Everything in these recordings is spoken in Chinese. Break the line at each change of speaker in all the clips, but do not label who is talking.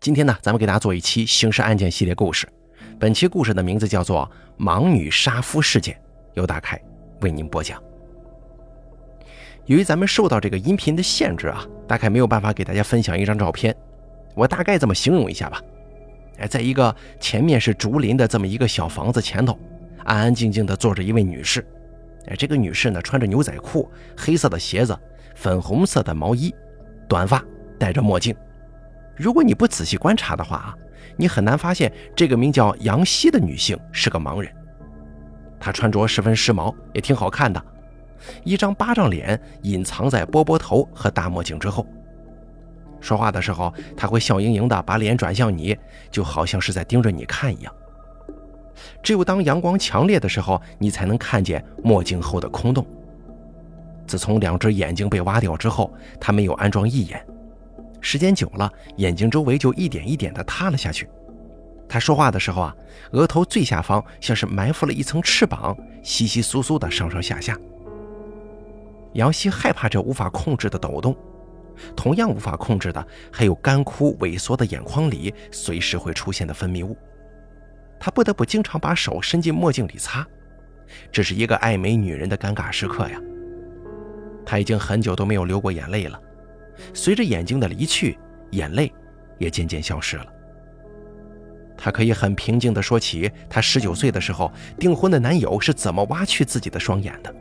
今天呢，咱们给大家做一期刑事案件系列故事。本期故事的名字叫做《盲女杀夫事件》，由大凯为您播讲。由于咱们受到这个音频的限制啊，大概没有办法给大家分享一张照片。我大概这么形容一下吧。哎，在一个前面是竹林的这么一个小房子前头，安安静静的坐着一位女士。哎，这个女士呢，穿着牛仔裤、黑色的鞋子、粉红色的毛衣，短发，戴着墨镜。如果你不仔细观察的话啊，你很难发现这个名叫杨希的女性是个盲人。她穿着十分时髦，也挺好看的，一张巴掌脸隐藏在波波头和大墨镜之后。说话的时候，她会笑盈盈的把脸转向你，就好像是在盯着你看一样。只有当阳光强烈的时候，你才能看见墨镜后的空洞。自从两只眼睛被挖掉之后，她没有安装义眼。时间久了，眼睛周围就一点一点地塌了下去。他说话的时候啊，额头最下方像是埋伏了一层翅膀，稀稀疏疏的上上下下。杨希害怕这无法控制的抖动，同样无法控制的还有干枯萎缩的眼眶里随时会出现的分泌物。他不得不经常把手伸进墨镜里擦，这是一个爱美女人的尴尬时刻呀。他已经很久都没有流过眼泪了。随着眼睛的离去，眼泪也渐渐消失了。他可以很平静地说起他十九岁的时候订婚的男友是怎么挖去自己的双眼的。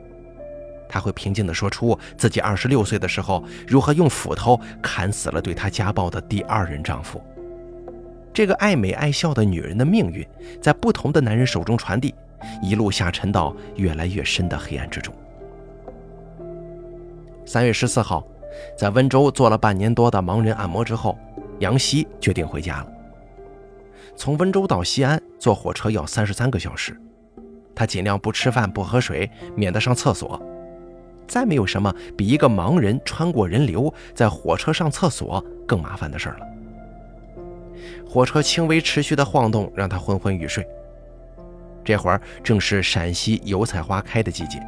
他会平静地说出自己二十六岁的时候如何用斧头砍死了对他家暴的第二任丈夫。这个爱美爱笑的女人的命运在不同的男人手中传递，一路下沉到越来越深的黑暗之中。三月十四号。在温州做了半年多的盲人按摩之后，杨希决定回家了。从温州到西安坐火车要三十三个小时，他尽量不吃饭不喝水，免得上厕所。再没有什么比一个盲人穿过人流在火车上厕所更麻烦的事了。火车轻微持续的晃动让他昏昏欲睡。这会儿正是陕西油菜花开的季节，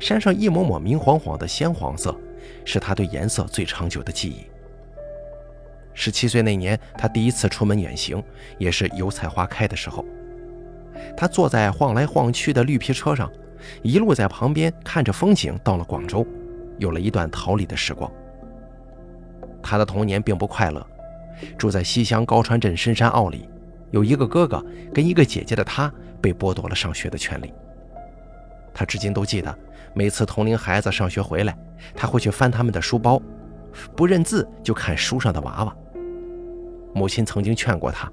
山上一抹抹明晃晃的鲜黄色。是他对颜色最长久的记忆。十七岁那年，他第一次出门远行，也是油菜花开的时候。他坐在晃来晃去的绿皮车上，一路在旁边看着风景，到了广州，有了一段逃离的时光。他的童年并不快乐，住在西乡高川镇深山坳里，有一个哥哥跟一个姐姐的他，被剥夺了上学的权利。他至今都记得，每次同龄孩子上学回来，他会去翻他们的书包，不认字就看书上的娃娃。母亲曾经劝过他，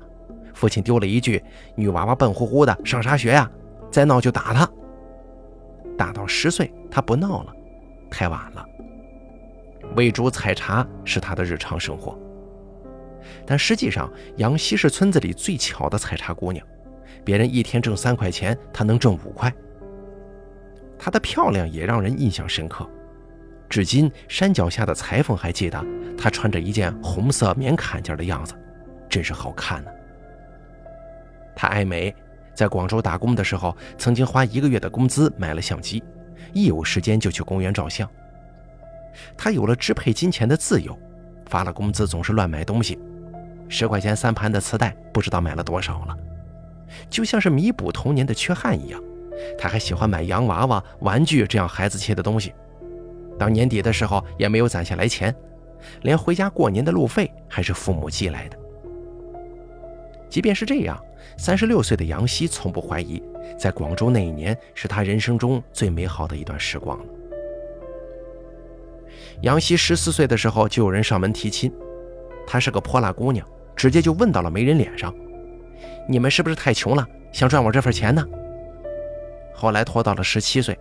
父亲丢了一句：“女娃娃笨乎乎的，上啥学呀？再闹就打他。”打到十岁，他不闹了，太晚了。喂猪采茶是他的日常生活，但实际上，杨希是村子里最巧的采茶姑娘，别人一天挣三块钱，她能挣五块。她的漂亮也让人印象深刻，至今山脚下的裁缝还记得她穿着一件红色棉坎肩的样子，真是好看呢。她爱美，在广州打工的时候，曾经花一个月的工资买了相机，一有时间就去公园照相。她有了支配金钱的自由，发了工资总是乱买东西，十块钱三盘的磁带不知道买了多少了，就像是弥补童年的缺憾一样。他还喜欢买洋娃娃、玩具这样孩子气的东西。到年底的时候也没有攒下来钱，连回家过年的路费还是父母寄来的。即便是这样，三十六岁的杨希从不怀疑，在广州那一年是他人生中最美好的一段时光了。杨希十四岁的时候就有人上门提亲，她是个泼辣姑娘，直接就问到了媒人脸上：“你们是不是太穷了，想赚我这份钱呢？”后来拖到了十七岁，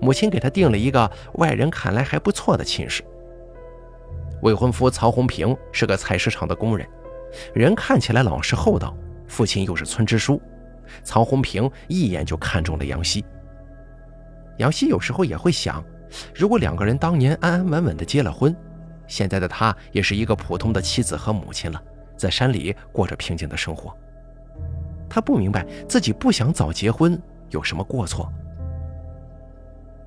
母亲给他定了一个外人看来还不错的亲事。未婚夫曹红平是个菜市场的工人，人看起来老实厚道，父亲又是村支书，曹红平一眼就看中了杨希。杨希有时候也会想，如果两个人当年安安稳稳的结了婚，现在的他也是一个普通的妻子和母亲了，在山里过着平静的生活。他不明白自己不想早结婚。有什么过错？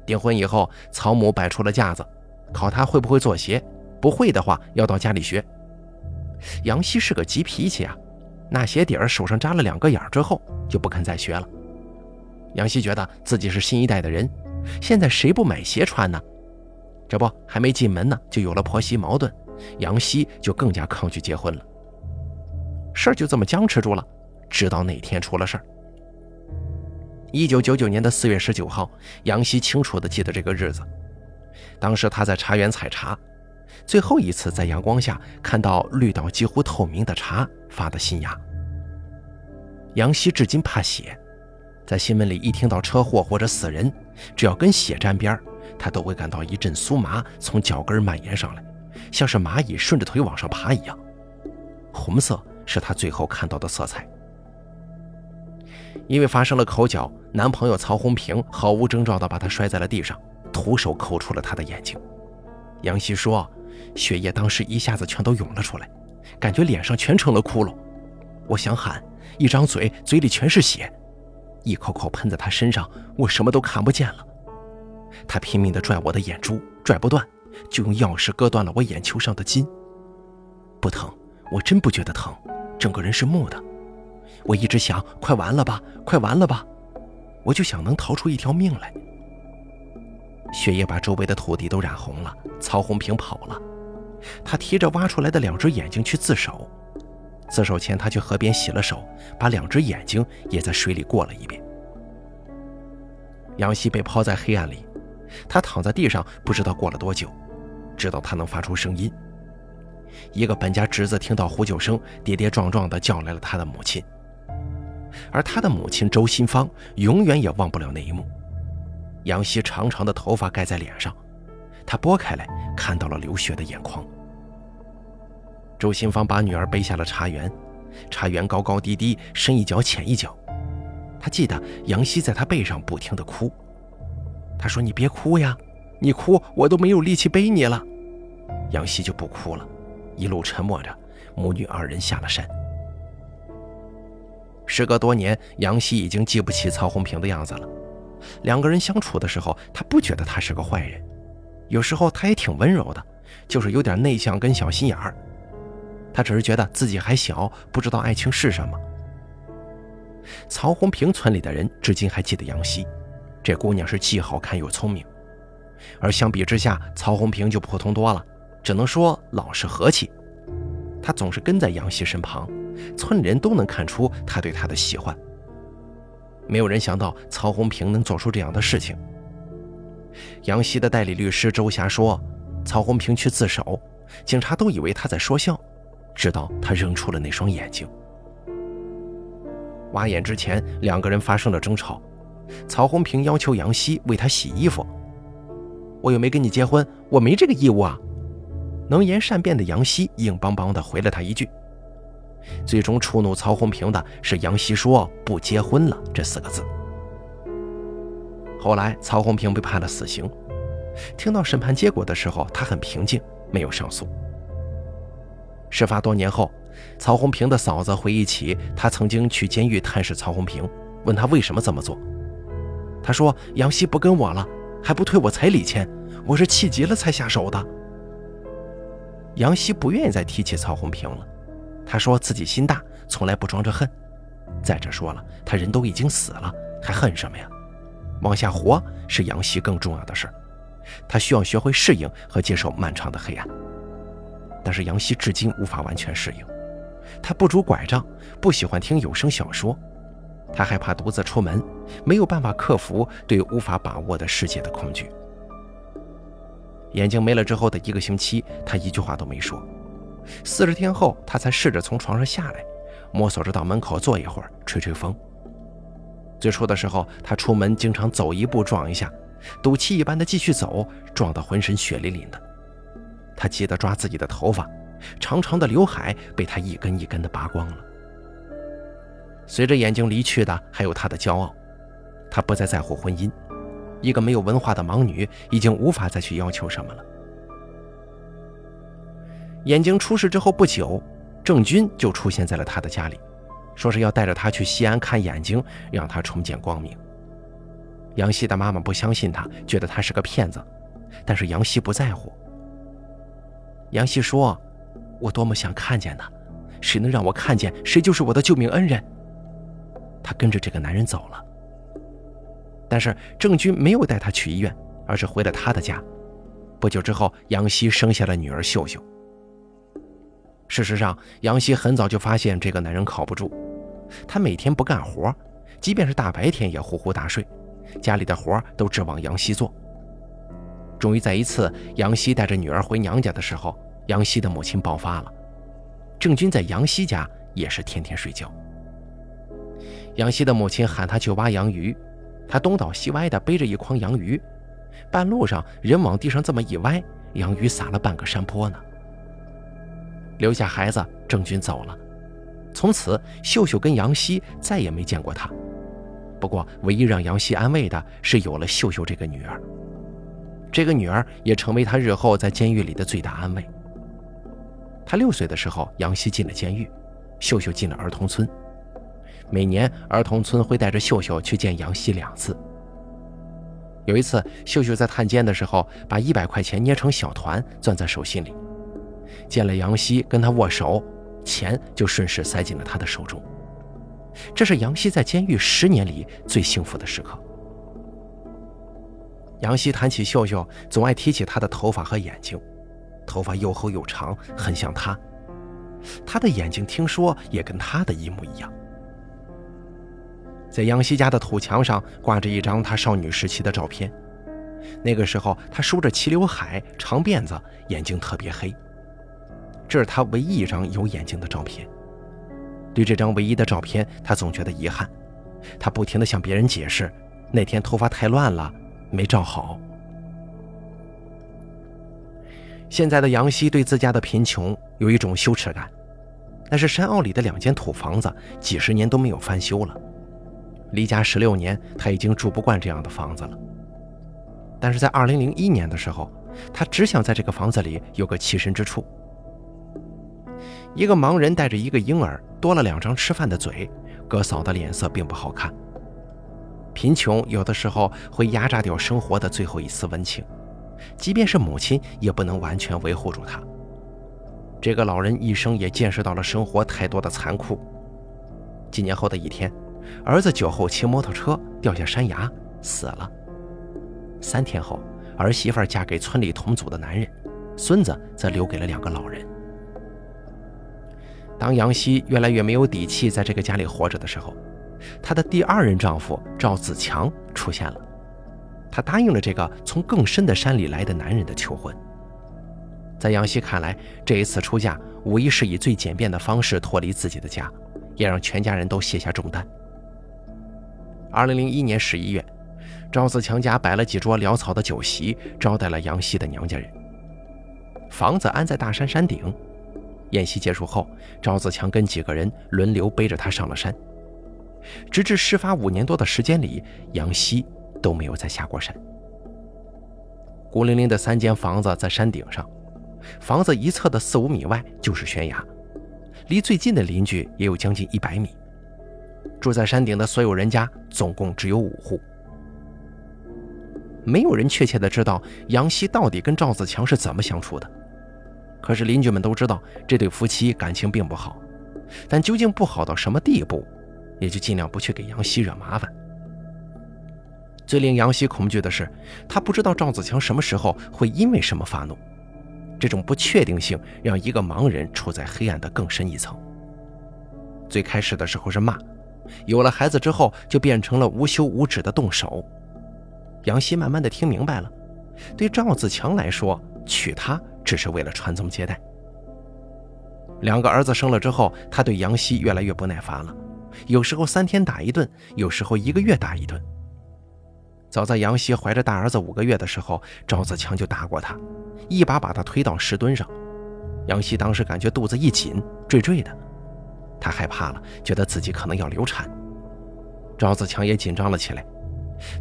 订婚以后，曹母摆出了架子，考他会不会做鞋，不会的话要到家里学。杨希是个急脾气啊，那鞋底儿手上扎了两个眼儿之后，就不肯再学了。杨希觉得自己是新一代的人，现在谁不买鞋穿呢？这不还没进门呢，就有了婆媳矛盾，杨希就更加抗拒结婚了。事儿就这么僵持住了，直到那天出了事儿。一九九九年的四月十九号，杨希清楚地记得这个日子。当时他在茶园采茶，最后一次在阳光下看到绿到几乎透明的茶发的新芽。杨希至今怕血，在新闻里一听到车祸或者死人，只要跟血沾边他都会感到一阵酥麻从脚跟蔓延上来，像是蚂蚁顺着腿往上爬一样。红色是他最后看到的色彩。因为发生了口角，男朋友曹红平毫无征兆地把她摔在了地上，徒手抠出了她的眼睛。杨希说，血液当时一下子全都涌了出来，感觉脸上全成了窟窿。我想喊，一张嘴嘴里全是血，一口口喷在她身上，我什么都看不见了。他拼命地拽我的眼珠，拽不断，就用钥匙割断了我眼球上的筋。不疼，我真不觉得疼，整个人是木的。我一直想，快完了吧，快完了吧，我就想能逃出一条命来。血液把周围的土地都染红了，曹红平跑了，他提着挖出来的两只眼睛去自首。自首前，他去河边洗了手，把两只眼睛也在水里过了一遍。杨希被抛在黑暗里，他躺在地上，不知道过了多久，直到他能发出声音。一个本家侄子听到呼救声，跌跌撞撞地叫来了他的母亲。而他的母亲周新芳永远也忘不了那一幕。杨希长长的头发盖在脸上，他拨开来看到了流血的眼眶。周新芳把女儿背下了茶园，茶园高高低低，深一脚浅一脚。他记得杨希在他背上不停地哭，他说：“你别哭呀，你哭我都没有力气背你了。”杨希就不哭了，一路沉默着，母女二人下了山。时隔多年，杨希已经记不起曹红平的样子了。两个人相处的时候，他不觉得他是个坏人，有时候他也挺温柔的，就是有点内向跟小心眼儿。他只是觉得自己还小，不知道爱情是什么。曹红平村里的人至今还记得杨希，这姑娘是既好看又聪明。而相比之下，曹红平就普通多了，只能说老实和气。他总是跟在杨希身旁。村里人都能看出他对她的喜欢。没有人想到曹红平能做出这样的事情。杨希的代理律师周霞说：“曹红平去自首，警察都以为他在说笑，直到他扔出了那双眼睛。”挖眼之前，两个人发生了争吵。曹红平要求杨希为他洗衣服，我又没跟你结婚，我没这个义务啊！能言善辩的杨希硬邦邦地回了他一句。最终触怒曹红平的是杨希说“不结婚了”这四个字。后来曹红平被判了死刑。听到审判结果的时候，他很平静，没有上诉。事发多年后，曹红平的嫂子回忆起他曾经去监狱探视曹红平，问他为什么这么做。他说：“杨希不跟我了，还不退我彩礼钱，我是气急了才下手的。”杨希不愿意再提起曹红平了。他说自己心大，从来不装着恨。再者说了，他人都已经死了，还恨什么呀？往下活是杨希更重要的事。他需要学会适应和接受漫长的黑暗。但是杨希至今无法完全适应。他不拄拐杖，不喜欢听有声小说，他害怕独自出门，没有办法克服对无法把握的世界的恐惧。眼睛没了之后的一个星期，他一句话都没说。四十天后，他才试着从床上下来，摸索着到门口坐一会儿，吹吹风。最初的时候，他出门经常走一步撞一下，赌气一般的继续走，撞得浑身血淋淋的。他急得抓自己的头发，长长的刘海被他一根一根的拔光了。随着眼睛离去的，还有他的骄傲。他不再在乎婚姻，一个没有文化的盲女已经无法再去要求什么了。眼睛出事之后不久，郑军就出现在了他的家里，说是要带着他去西安看眼睛，让他重见光明。杨希的妈妈不相信他，觉得他是个骗子，但是杨希不在乎。杨希说：“我多么想看见他，谁能让我看见，谁就是我的救命恩人。他跟着这个男人走了，但是郑军没有带他去医院，而是回了他的家。不久之后，杨希生下了女儿秀秀。事实上，杨希很早就发现这个男人靠不住，他每天不干活，即便是大白天也呼呼大睡，家里的活都指望杨希做。终于在一次杨希带着女儿回娘家的时候，杨希的母亲爆发了。郑军在杨希家也是天天睡觉。杨希的母亲喊他去挖洋鱼，他东倒西歪的背着一筐洋鱼，半路上人往地上这么一歪，洋鱼撒了半个山坡呢。留下孩子，郑军走了。从此，秀秀跟杨希再也没见过他。不过，唯一让杨希安慰的是，有了秀秀这个女儿。这个女儿也成为他日后在监狱里的最大安慰。他六岁的时候，杨希进了监狱，秀秀进了儿童村。每年，儿童村会带着秀秀去见杨希两次。有一次，秀秀在探监的时候，把一百块钱捏成小团，攥在手心里。见了杨希，跟他握手，钱就顺势塞进了他的手中。这是杨希在监狱十年里最幸福的时刻。杨希谈起秀秀，总爱提起她的头发和眼睛，头发又厚又长，很像她。她的眼睛听说也跟她的一模一样。在杨希家的土墙上挂着一张她少女时期的照片，那个时候她梳着齐刘海、长辫子，眼睛特别黑。这是他唯一一张有眼睛的照片。对这张唯一的照片，他总觉得遗憾。他不停地向别人解释，那天头发太乱了，没照好。现在的杨希对自家的贫穷有一种羞耻感。那是山坳里的两间土房子，几十年都没有翻修了。离家十六年，他已经住不惯这样的房子了。但是在二零零一年的时候，他只想在这个房子里有个栖身之处。一个盲人带着一个婴儿，多了两张吃饭的嘴，哥嫂的脸色并不好看。贫穷有的时候会压榨掉生活的最后一丝温情，即便是母亲也不能完全维护住他。这个老人一生也见识到了生活太多的残酷。几年后的一天，儿子酒后骑摩托车掉下山崖死了。三天后，儿媳妇嫁给村里同组的男人，孙子则留给了两个老人。当杨希越来越没有底气在这个家里活着的时候，她的第二任丈夫赵子强出现了。他答应了这个从更深的山里来的男人的求婚。在杨希看来，这一次出嫁无疑是以最简便的方式脱离自己的家，也让全家人都卸下重担。二零零一年十一月，赵子强家摆了几桌潦草的酒席，招待了杨希的娘家人。房子安在大山山顶。宴席结束后，赵子强跟几个人轮流背着他上了山。直至事发五年多的时间里，杨希都没有再下过山。孤零零的三间房子在山顶上，房子一侧的四五米外就是悬崖，离最近的邻居也有将近一百米。住在山顶的所有人家总共只有五户。没有人确切的知道杨希到底跟赵子强是怎么相处的。可是邻居们都知道这对夫妻感情并不好，但究竟不好到什么地步，也就尽量不去给杨希惹麻烦。最令杨希恐惧的是，他不知道赵子强什么时候会因为什么发怒，这种不确定性让一个盲人处在黑暗的更深一层。最开始的时候是骂，有了孩子之后就变成了无休无止的动手。杨希慢慢的听明白了，对赵子强来说，娶她。只是为了传宗接代。两个儿子生了之后，他对杨希越来越不耐烦了，有时候三天打一顿，有时候一个月打一顿。早在杨希怀着大儿子五个月的时候，赵子强就打过他，一把把他推到石墩上。杨希当时感觉肚子一紧，坠坠的，他害怕了，觉得自己可能要流产。赵子强也紧张了起来，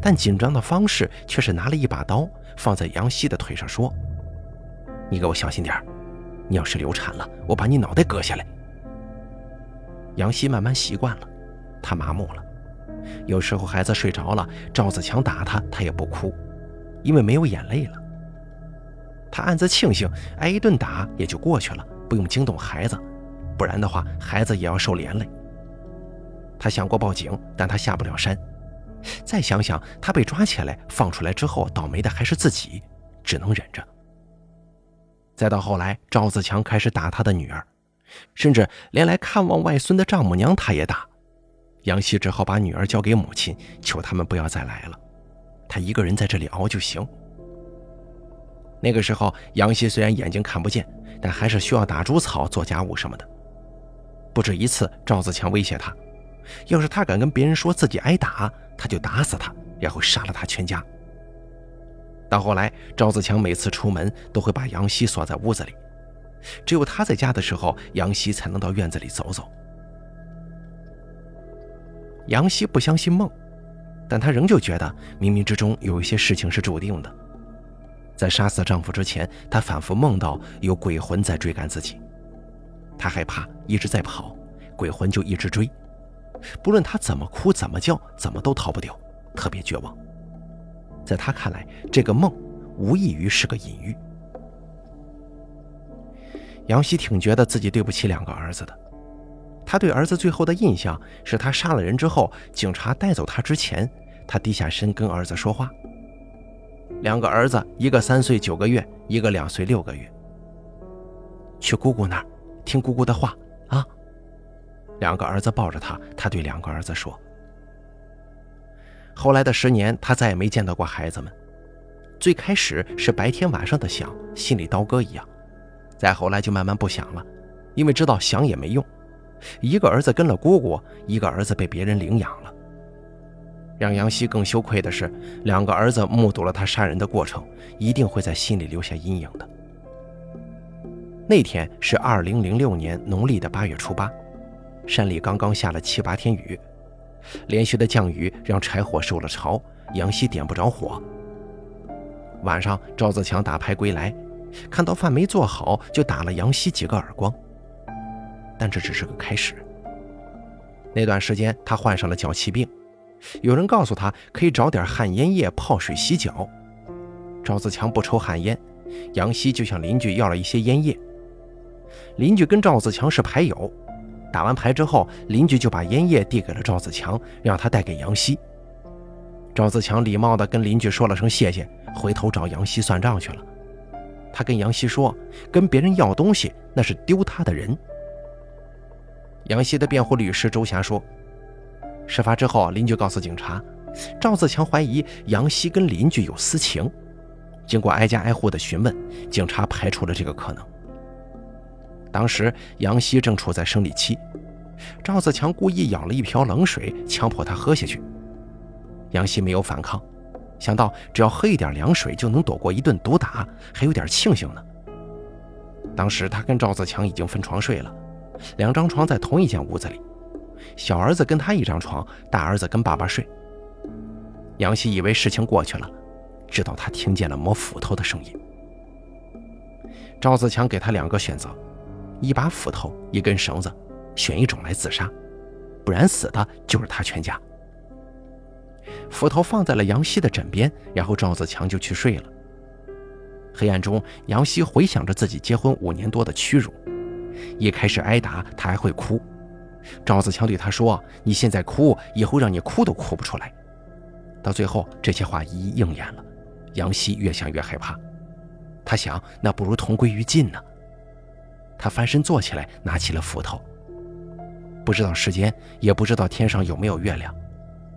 但紧张的方式却是拿了一把刀放在杨希的腿上说。你给我小心点你要是流产了，我把你脑袋割下来。杨希慢慢习惯了，他麻木了。有时候孩子睡着了，赵子强打他，他也不哭，因为没有眼泪了。他暗自庆幸，挨一顿打也就过去了，不用惊动孩子。不然的话孩子也要受连累。他想过报警，但他下不了山。再想想，他被抓起来放出来之后，倒霉的还是自己，只能忍着。再到后来，赵自强开始打他的女儿，甚至连来看望外孙的丈母娘他也打。杨希只好把女儿交给母亲，求他们不要再来了，他一个人在这里熬就行。那个时候，杨希虽然眼睛看不见，但还是需要打猪草、做家务什么的。不止一次，赵自强威胁他，要是他敢跟别人说自己挨打，他就打死他，然后杀了他全家。到后来，赵自强每次出门都会把杨希锁在屋子里，只有他在家的时候，杨希才能到院子里走走。杨希不相信梦，但她仍旧觉得冥冥之中有一些事情是注定的。在杀死丈夫之前，她反复梦到有鬼魂在追赶自己，她害怕，一直在跑，鬼魂就一直追，不论她怎么哭、怎么叫、怎么都逃不掉，特别绝望。在他看来，这个梦无异于是个隐喻。杨希挺觉得自己对不起两个儿子的。他对儿子最后的印象是他杀了人之后，警察带走他之前，他低下身跟儿子说话。两个儿子，一个三岁九个月，一个两岁六个月。去姑姑那儿，听姑姑的话啊。两个儿子抱着他，他对两个儿子说。后来的十年，他再也没见到过孩子们。最开始是白天晚上的想，心里刀割一样；再后来就慢慢不想了，因为知道想也没用。一个儿子跟了姑姑，一个儿子被别人领养了。让杨希更羞愧的是，两个儿子目睹了他杀人的过程，一定会在心里留下阴影的。那天是二零零六年农历的八月初八，山里刚刚下了七八天雨，连续的降雨让柴火受了潮，杨希点不着火。晚上，赵自强打牌归来，看到饭没做好，就打了杨希几个耳光。但这只是个开始。那段时间，他患上了脚气病，有人告诉他可以找点旱烟叶泡水洗脚。赵自强不抽旱烟，杨希就向邻居要了一些烟叶。邻居跟赵自强是牌友，打完牌之后，邻居就把烟叶递给了赵自强，让他带给杨希。赵自强礼貌地跟邻居说了声谢谢，回头找杨希算账去了。他跟杨希说，跟别人要东西那是丢他的人。杨希的辩护律师周霞说：“事发之后，邻居告诉警察，赵自强怀疑杨希跟邻居有私情。经过挨家挨户的询问，警察排除了这个可能。当时杨希正处在生理期，赵自强故意舀了一瓢冷水，强迫他喝下去。杨希没有反抗，想到只要喝一点凉水就能躲过一顿毒打，还有点庆幸呢。当时他跟赵自强已经分床睡了。”两张床在同一间屋子里，小儿子跟他一张床，大儿子跟爸爸睡。杨希以为事情过去了，直到他听见了磨斧头的声音。赵自强给他两个选择：一把斧头，一根绳子，选一种来自杀，不然死的就是他全家。斧头放在了杨希的枕边，然后赵子强就去睡了。黑暗中，杨希回想着自己结婚五年多的屈辱。一开始挨打，他还会哭。赵子强对他说：“你现在哭，以后让你哭都哭不出来。”到最后，这些话一一应验了。杨希越想越害怕，他想，那不如同归于尽呢。他翻身坐起来，拿起了斧头。不知道时间，也不知道天上有没有月亮，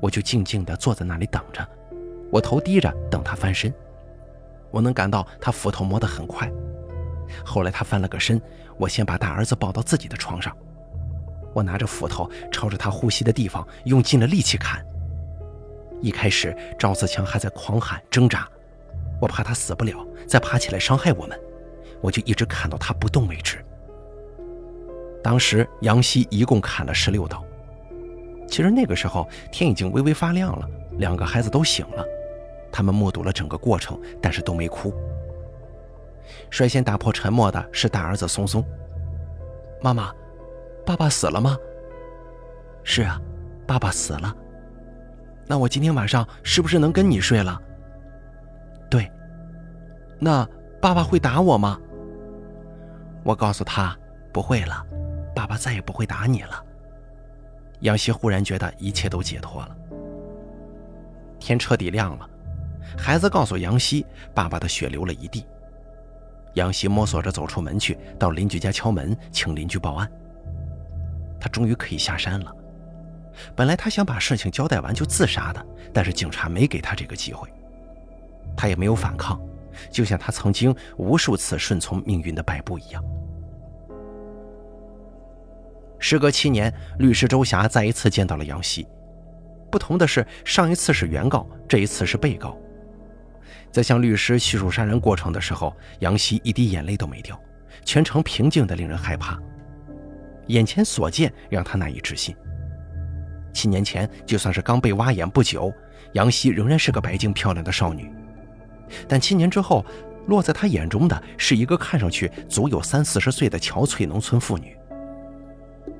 我就静静地坐在那里等着。我头低着，等他翻身。我能感到他斧头磨得很快。后来他翻了个身，我先把大儿子抱到自己的床上，我拿着斧头朝着他呼吸的地方用尽了力气砍。一开始赵自强还在狂喊挣扎，我怕他死不了再爬起来伤害我们，我就一直砍到他不动为止。当时杨希一共砍了十六刀。其实那个时候天已经微微发亮了，两个孩子都醒了，他们目睹了整个过程，但是都没哭。率先打破沉默的是大儿子松松。妈妈，爸爸死了吗？是啊，爸爸死了。那我今天晚上是不是能跟你睡了？对。那爸爸会打我吗？我告诉他不会了，爸爸再也不会打你了。杨希忽然觉得一切都解脱了。天彻底亮了，孩子告诉杨希，爸爸的血流了一地。杨希摸索着走出门去，到邻居家敲门，请邻居报案。他终于可以下山了。本来他想把事情交代完就自杀的，但是警察没给他这个机会。他也没有反抗，就像他曾经无数次顺从命运的摆布一样。时隔七年，律师周霞再一次见到了杨希。不同的是，上一次是原告，这一次是被告。在向律师叙述杀人过程的时候，杨希一滴眼泪都没掉，全程平静的令人害怕。眼前所见让他难以置信。七年前，就算是刚被挖眼不久，杨希仍然是个白净漂亮的少女。但七年之后，落在他眼中的是一个看上去足有三四十岁的憔悴农村妇女。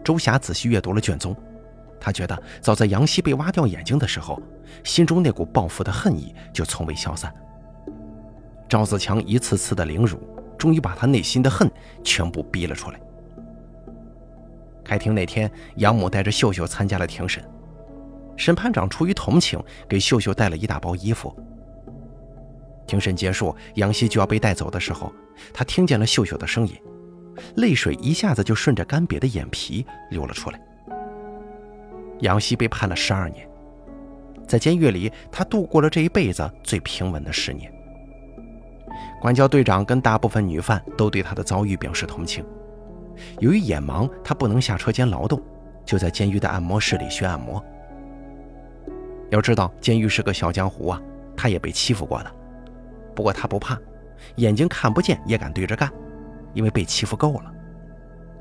周霞仔细阅读了卷宗，她觉得早在杨希被挖掉眼睛的时候，心中那股报复的恨意就从未消散。赵子强一次次的凌辱，终于把他内心的恨全部逼了出来。开庭那天，杨母带着秀秀参加了庭审，审判长出于同情，给秀秀带了一大包衣服。庭审结束，杨希就要被带走的时候，他听见了秀秀的声音，泪水一下子就顺着干瘪的眼皮流了出来。杨希被判了十二年，在监狱里，他度过了这一辈子最平稳的十年。管教队长跟大部分女犯都对他的遭遇表示同情。由于眼盲，他不能下车间劳动，就在监狱的按摩室里学按摩。要知道，监狱是个小江湖啊，他也被欺负过的。不过他不怕，眼睛看不见也敢对着干，因为被欺负够了。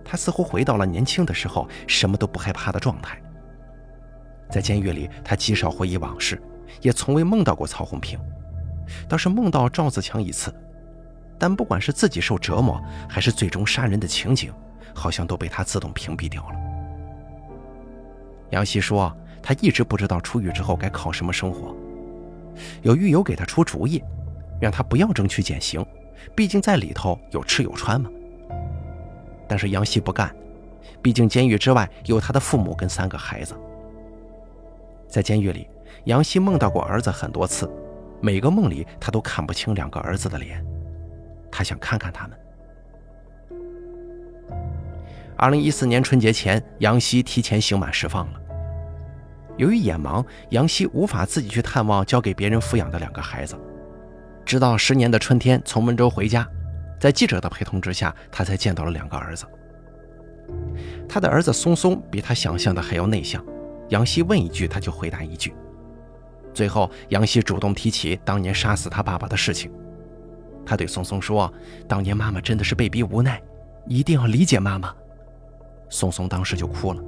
他似乎回到了年轻的时候，什么都不害怕的状态。在监狱里，他极少回忆往事，也从未梦到过曹红平，倒是梦到赵子强一次。但不管是自己受折磨，还是最终杀人的情景，好像都被他自动屏蔽掉了。杨希说，他一直不知道出狱之后该靠什么生活，有狱友给他出主意。让他不要争取减刑，毕竟在里头有吃有穿嘛。但是杨希不干，毕竟监狱之外有他的父母跟三个孩子。在监狱里，杨希梦到过儿子很多次，每个梦里他都看不清两个儿子的脸，他想看看他们。二零一四年春节前，杨希提前刑满释放了。由于眼盲，杨希无法自己去探望交给别人抚养的两个孩子。直到十年的春天，从温州回家，在记者的陪同之下，他才见到了两个儿子。他的儿子松松比他想象的还要内向，杨希问一句他就回答一句。最后，杨希主动提起当年杀死他爸爸的事情。他对松松说：“当年妈妈真的是被逼无奈，一定要理解妈妈。”松松当时就哭了。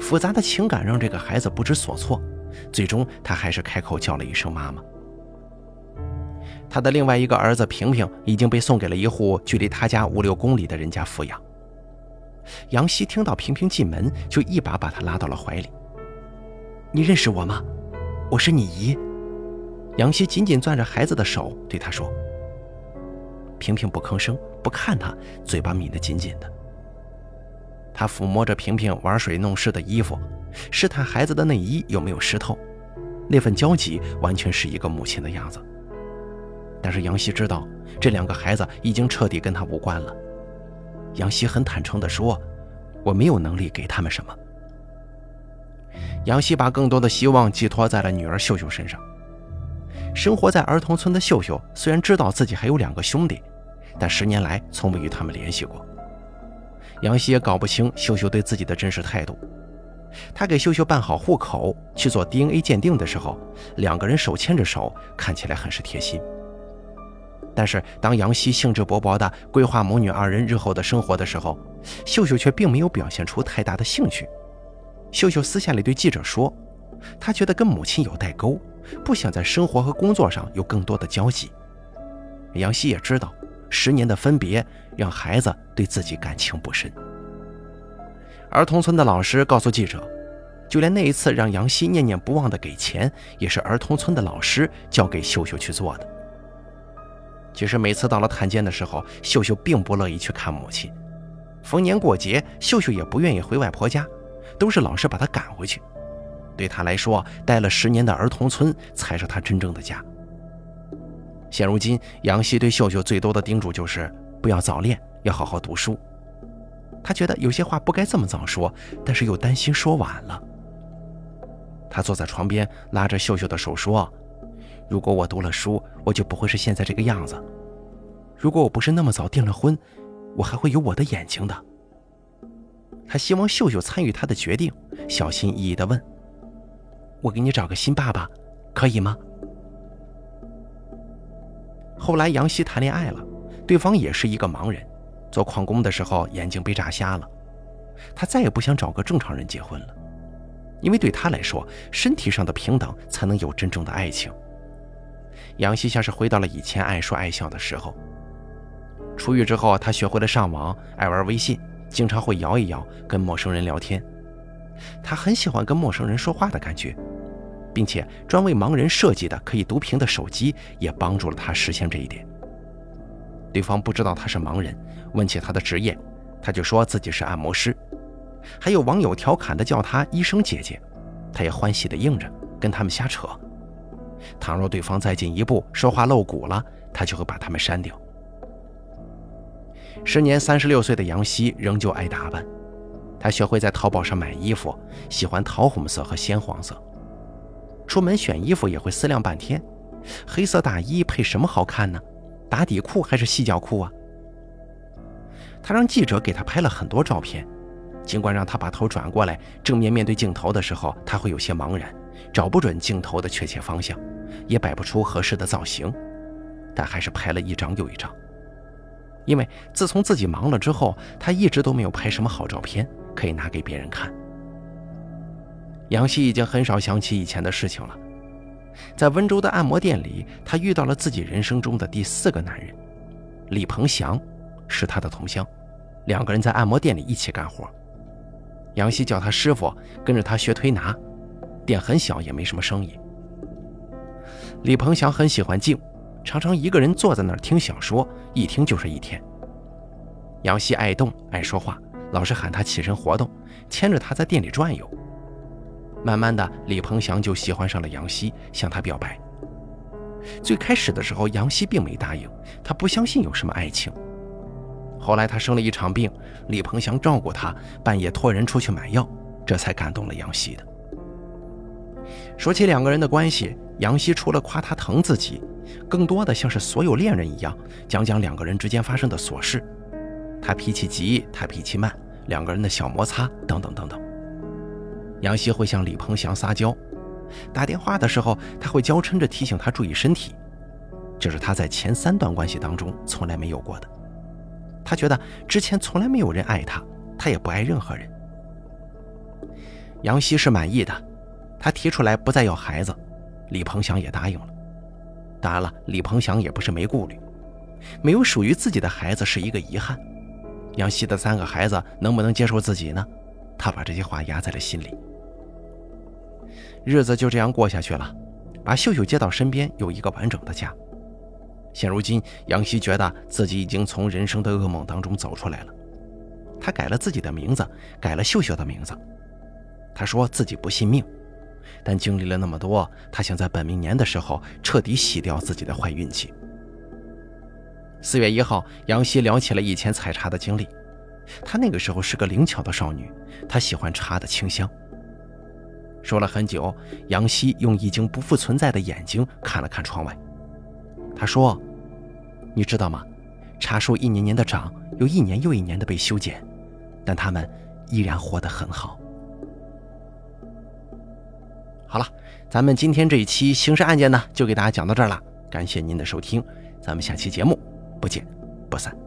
复杂的情感让这个孩子不知所措，最终他还是开口叫了一声妈妈。他的另外一个儿子平平已经被送给了一户距离他家五六公里的人家抚养。杨希听到平平进门，就一把把他拉到了怀里。“你认识我吗？我是你姨。”杨希紧紧攥着孩子的手，对他说。平平不吭声，不看他，嘴巴抿得紧紧的。他抚摸着平平玩水弄湿的衣服，试探孩子的内衣有没有湿透，那份焦急完全是一个母亲的样子。但是杨希知道，这两个孩子已经彻底跟他无关了。杨希很坦诚地说：“我没有能力给他们什么。”杨希把更多的希望寄托在了女儿秀秀身上。生活在儿童村的秀秀虽然知道自己还有两个兄弟，但十年来从未与他们联系过。杨希也搞不清秀秀对自己的真实态度。他给秀秀办好户口，去做 DNA 鉴定的时候，两个人手牵着手，看起来很是贴心。但是，当杨希兴致勃勃地规划母女二人日后的生活的时候，秀秀却并没有表现出太大的兴趣。秀秀私下里对记者说：“她觉得跟母亲有代沟，不想在生活和工作上有更多的交集。”杨希也知道，十年的分别让孩子对自己感情不深。儿童村的老师告诉记者，就连那一次让杨希念念不忘的给钱，也是儿童村的老师交给秀秀去做的。其实每次到了探监的时候，秀秀并不乐意去看母亲，逢年过节，秀秀也不愿意回外婆家，都是老师把她赶回去。对她来说，待了十年的儿童村才是她真正的家。现如今，杨希对秀秀最多的叮嘱就是不要早恋，要好好读书。他觉得有些话不该这么早说，但是又担心说晚了。他坐在床边，拉着秀秀的手说：“如果我读了书，我就不会是现在这个样子。如果我不是那么早订了婚，我还会有我的眼睛的。”他希望秀秀参与他的决定，小心翼翼地问：“我给你找个新爸爸，可以吗？”后来杨希谈恋爱了，对方也是一个盲人，做矿工的时候眼睛被炸瞎了。他再也不想找个正常人结婚了，因为对他来说，身体上的平等才能有真正的爱情。杨希像是回到了以前爱说爱笑的时候。出狱之后，他学会了上网，爱玩微信，经常会摇一摇跟陌生人聊天。他很喜欢跟陌生人说话的感觉。并且专为盲人设计的可以读屏的手机也帮助了他实现这一点。对方不知道他是盲人，问起他的职业，他就说自己是按摩师。还有网友调侃的叫他医生姐姐，他也欢喜的应着，跟他们瞎扯。倘若对方再进一步说话露骨了，他就会把他们删掉。时年三十六岁的杨希仍旧爱打扮，他学会在淘宝上买衣服，喜欢桃红色和鲜黄色。出门选衣服也会思量半天，黑色大衣配什么好看呢？打底裤还是细脚裤啊？他让记者给他拍了很多照片，尽管让他把头转过来，正面面对镜头的时候，他会有些茫然，找不准镜头的确切方向，也摆不出合适的造型，但还是拍了一张又一张。因为自从自己忙了之后，他一直都没有拍什么好照片可以拿给别人看。杨希已经很少想起以前的事情了。在温州的按摩店里，他遇到了自己人生中的第四个男人，李鹏翔，是他的同乡。两个人在按摩店里一起干活。杨希叫他师傅，跟着他学推拿。店很小，也没什么生意。李鹏翔很喜欢静，常常一个人坐在那儿听小说，一听就是一天。杨希爱动，爱说话，老是喊他起身活动，牵着他在店里转悠。慢慢的，李鹏翔就喜欢上了杨希，向他表白。最开始的时候，杨希并没答应，他不相信有什么爱情。后来他生了一场病，李鹏翔照顾他，半夜托人出去买药，这才感动了杨希的。说起两个人的关系，杨希除了夸他疼自己，更多的像是所有恋人一样，讲讲两个人之间发生的琐事。他脾气急，他脾气慢，两个人的小摩擦，等等等等。杨希会向李鹏翔撒娇，打电话的时候，他会娇嗔着提醒他注意身体，这是他在前三段关系当中从来没有过的。他觉得之前从来没有人爱他，他也不爱任何人。杨希是满意的，他提出来不再要孩子，李鹏翔也答应了。当然了，李鹏翔也不是没顾虑，没有属于自己的孩子是一个遗憾。杨希的三个孩子能不能接受自己呢？他把这些话压在了心里。日子就这样过下去了，把秀秀接到身边，有一个完整的家。现如今，杨希觉得自己已经从人生的噩梦当中走出来了。他改了自己的名字，改了秀秀的名字。他说自己不信命，但经历了那么多，他想在本命年的时候彻底洗掉自己的坏运气。四月一号，杨希聊起了以前采茶的经历。她那个时候是个灵巧的少女，她喜欢茶的清香。说了很久，杨希用已经不复存在的眼睛看了看窗外。他说：“你知道吗？茶树一年年的长，又一年又一年的被修剪，但它们依然活得很好。”好了，咱们今天这一期刑事案件呢，就给大家讲到这儿了。感谢您的收听，咱们下期节目不见不散。